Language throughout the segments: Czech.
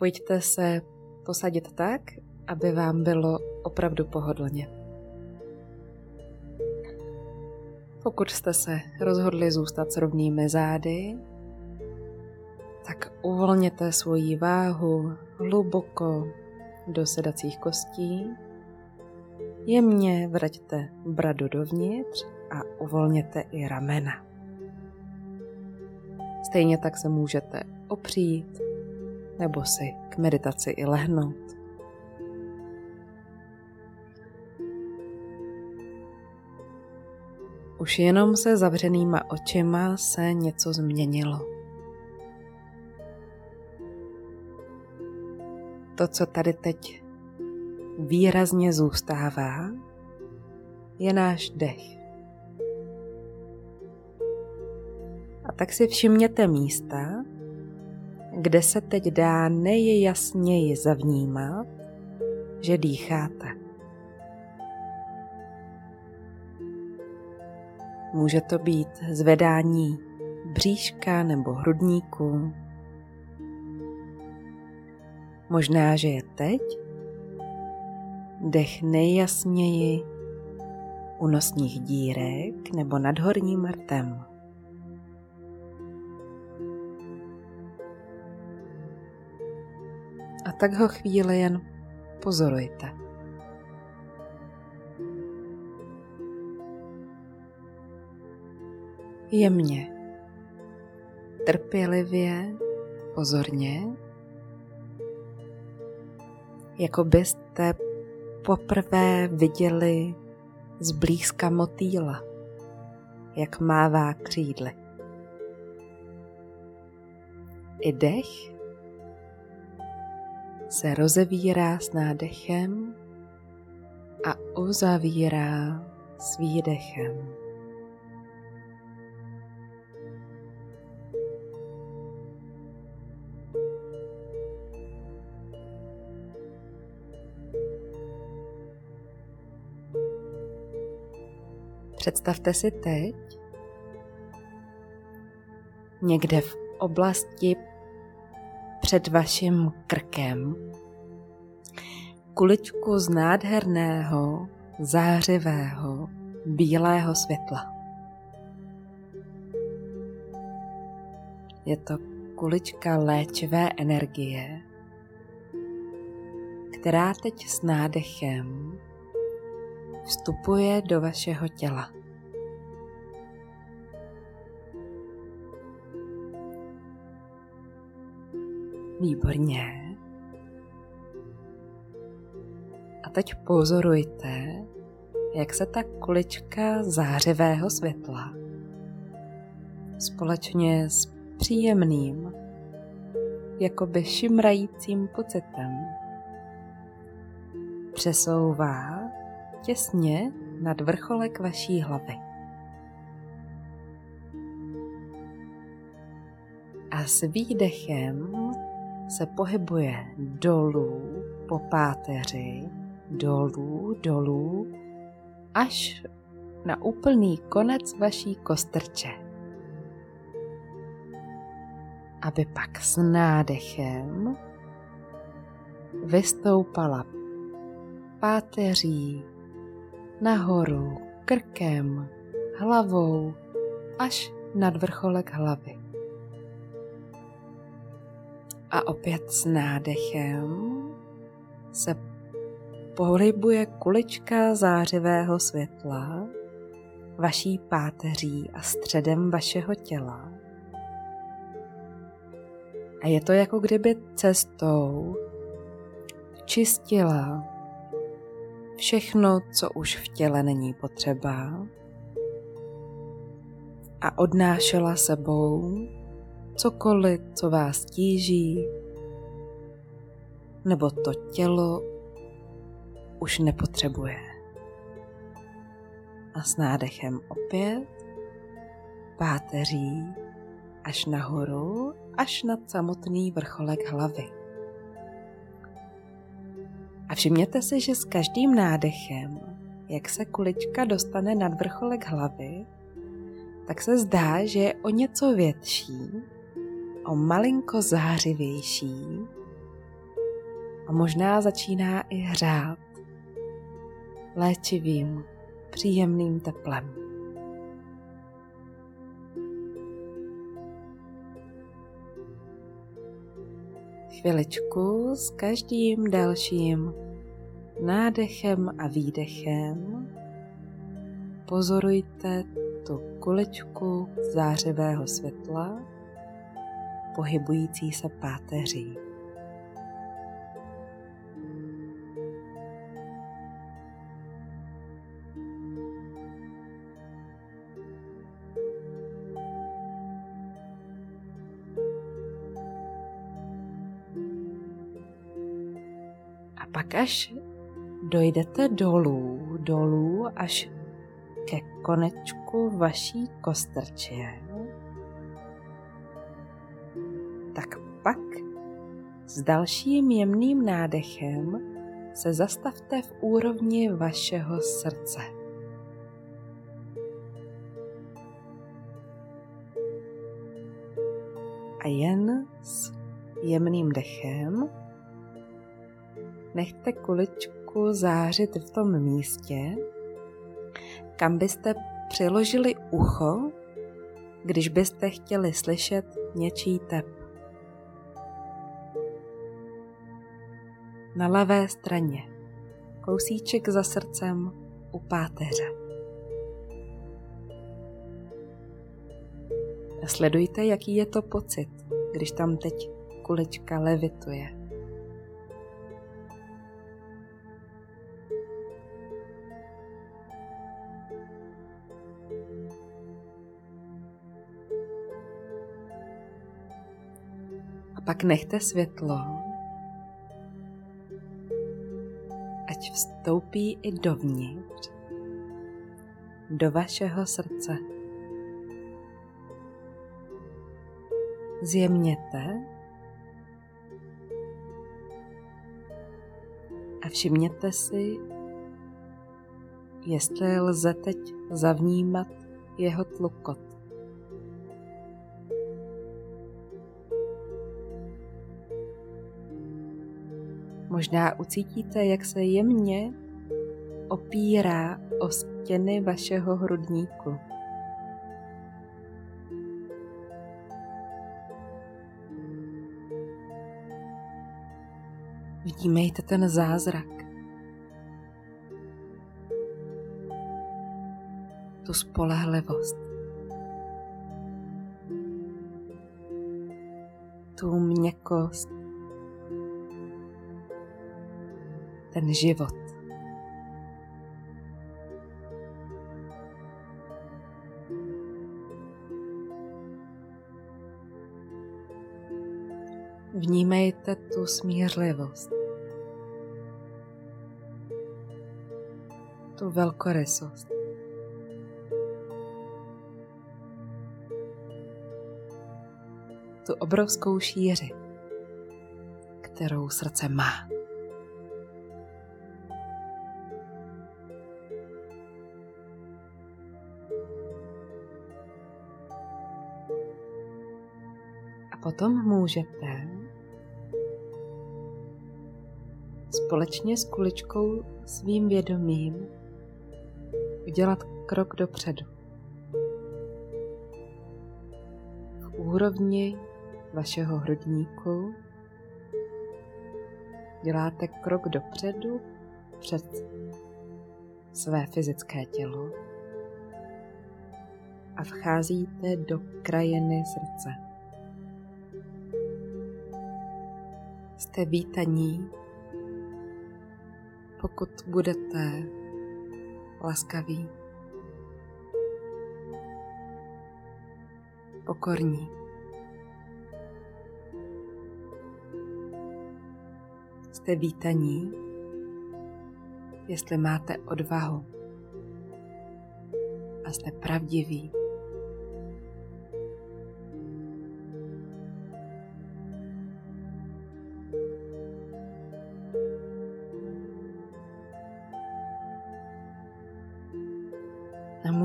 pojďte se posadit tak, aby vám bylo opravdu pohodlně. Pokud jste se rozhodli zůstat s rovnými zády, tak uvolněte svoji váhu hluboko do sedacích kostí, jemně vraťte bradu dovnitř a uvolněte i ramena. Stejně tak se můžete opřít nebo si k meditaci i lehnout. Už jenom se zavřenýma očima se něco změnilo. To, co tady teď výrazně zůstává, je náš dech. A tak si všimněte místa, kde se teď dá nejjasněji zavnímat, že dýcháte. Může to být zvedání bříška nebo hrudníku. Možná, že je teď dech nejjasněji u nosních dírek nebo nad horním rtem. Tak ho chvíli jen pozorujte. Jemně, trpělivě, pozorně, jako byste poprvé viděli zblízka motýla, jak mává křídly. I dech se rozevírá s nádechem a uzavírá s výdechem. Představte si teď někde v oblasti před vaším krkem kuličku z nádherného, zářivého, bílého světla. Je to kulička léčivé energie, která teď s nádechem vstupuje do vašeho těla. Výborně. A teď pozorujte, jak se ta kulička zářivého světla společně s příjemným, jakoby šimrajícím pocitem přesouvá těsně nad vrcholek vaší hlavy. A s výdechem se pohybuje dolů po páteři, dolů, dolů, až na úplný konec vaší kostrče. Aby pak s nádechem vystoupala páteří nahoru, krkem, hlavou, až nad vrcholek hlavy. A opět s nádechem se pohybuje kulička zářivého světla vaší páteří a středem vašeho těla. A je to jako kdyby cestou čistila všechno, co už v těle není potřeba a odnášela sebou cokoliv, co vás tíží, nebo to tělo už nepotřebuje. A s nádechem opět páteří až nahoru, až nad samotný vrcholek hlavy. A všimněte si, že s každým nádechem, jak se kulička dostane nad vrcholek hlavy, tak se zdá, že je o něco větší, o malinko zářivější a možná začíná i hřát léčivým, příjemným teplem. Chviličku s každým dalším nádechem a výdechem pozorujte tu kuličku zářivého světla pohybující se páteří. A pak až dojdete dolů, dolů až ke konečku vaší kostrče, s dalším jemným nádechem se zastavte v úrovni vašeho srdce. A jen s jemným dechem nechte kuličku zářit v tom místě, kam byste přiložili ucho, když byste chtěli slyšet něčí tep. Na levé straně, kousíček za srdcem u páteře. A sledujte, jaký je to pocit, když tam teď kulička levituje. A pak nechte světlo, vstoupí i dovnitř, do vašeho srdce. Zjemněte a všimněte si, jestli lze teď zavnímat jeho tlukot. Možná ucítíte, jak se jemně opírá o stěny vašeho hrudníku. Vnímejte ten zázrak. Tu spolehlivost. Tu měkkost ten život. Vnímejte tu smířlivost, tu velkorysost. Tu obrovskou šíři, kterou srdce má. Potom můžete společně s kuličkou svým vědomím udělat krok dopředu. V úrovni vašeho hrudníku děláte krok dopředu před své fyzické tělo a vcházíte do krajiny srdce. Jste vítaní, pokud budete laskaví, pokorní. Jste vítaní, jestli máte odvahu a jste pravdiví.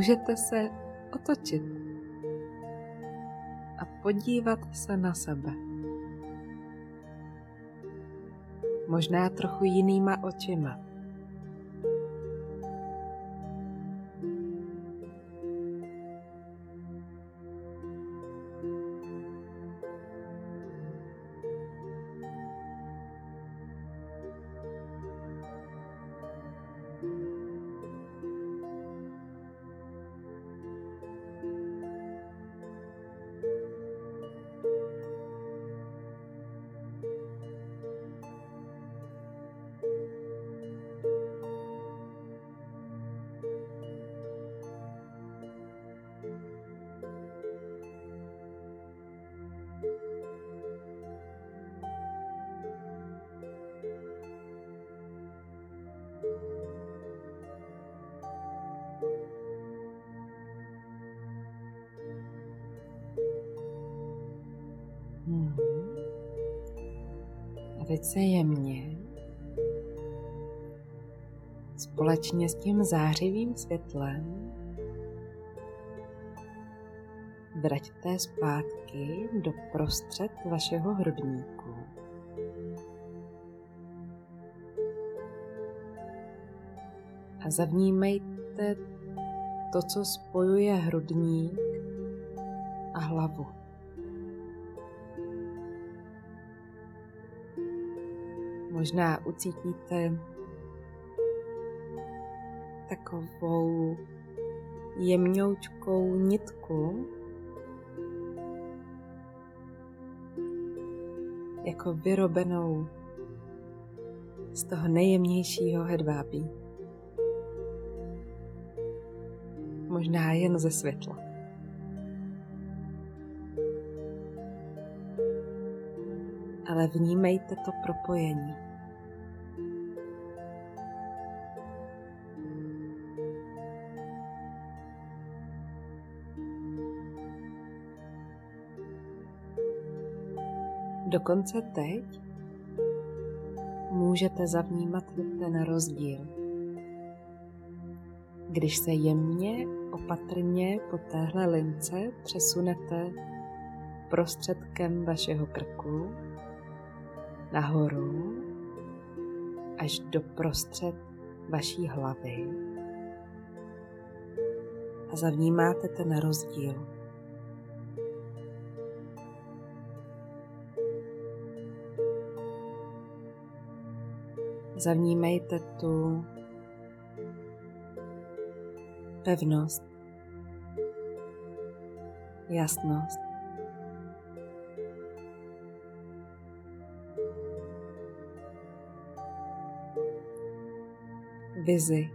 Můžete se otočit a podívat se na sebe. možná trochu jinýma očima. Se jemně společně s tím zářivým světlem vraťte zpátky do prostřed vašeho hrudníku. A zavnímejte to, co spojuje hrudník a hlavu. Možná ucítíte takovou jemňoučkou nitku, jako vyrobenou z toho nejjemnějšího hedvábí. Možná jen ze světla. Ale vnímejte to propojení. Dokonce teď můžete zavnímat ten rozdíl. Když se jemně, opatrně po téhle lince přesunete prostředkem vašeho krku nahoru až do prostřed vaší hlavy a zavnímáte ten rozdíl. Zavnímejte tu pevnost, jasnost. Vizi,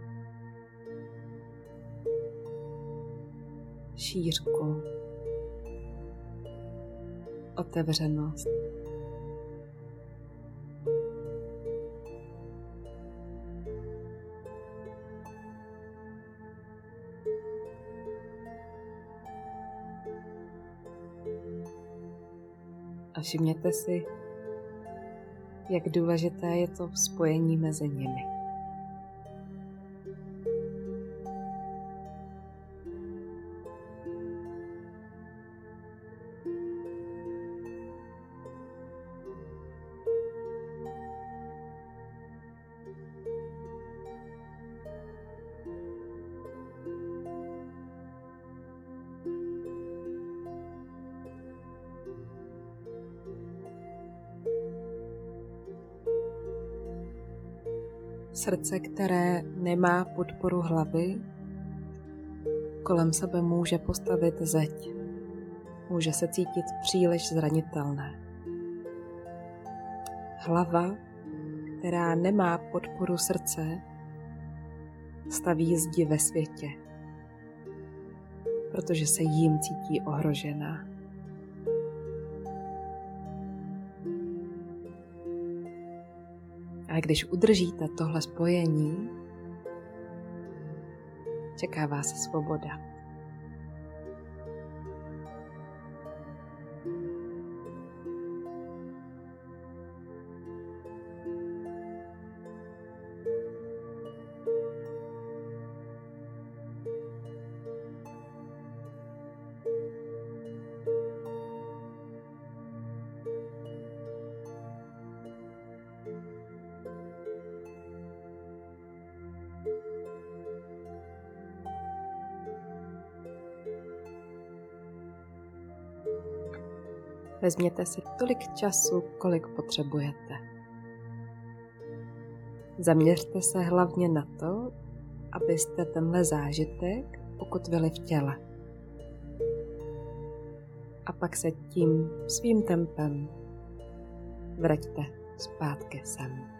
šířku, otevřenost. A všimněte si, jak důležité je to spojení mezi nimi. Srdce, které nemá podporu hlavy, kolem sebe může postavit zeď. Může se cítit příliš zranitelné. Hlava, která nemá podporu srdce, staví zdi ve světě, protože se jím cítí ohrožená. Ale když udržíte tohle spojení, čeká vás svoboda. Vezměte si tolik času, kolik potřebujete. Zaměřte se hlavně na to, abyste tenhle zážitek ukotvili v těle. A pak se tím svým tempem vraťte zpátky sem.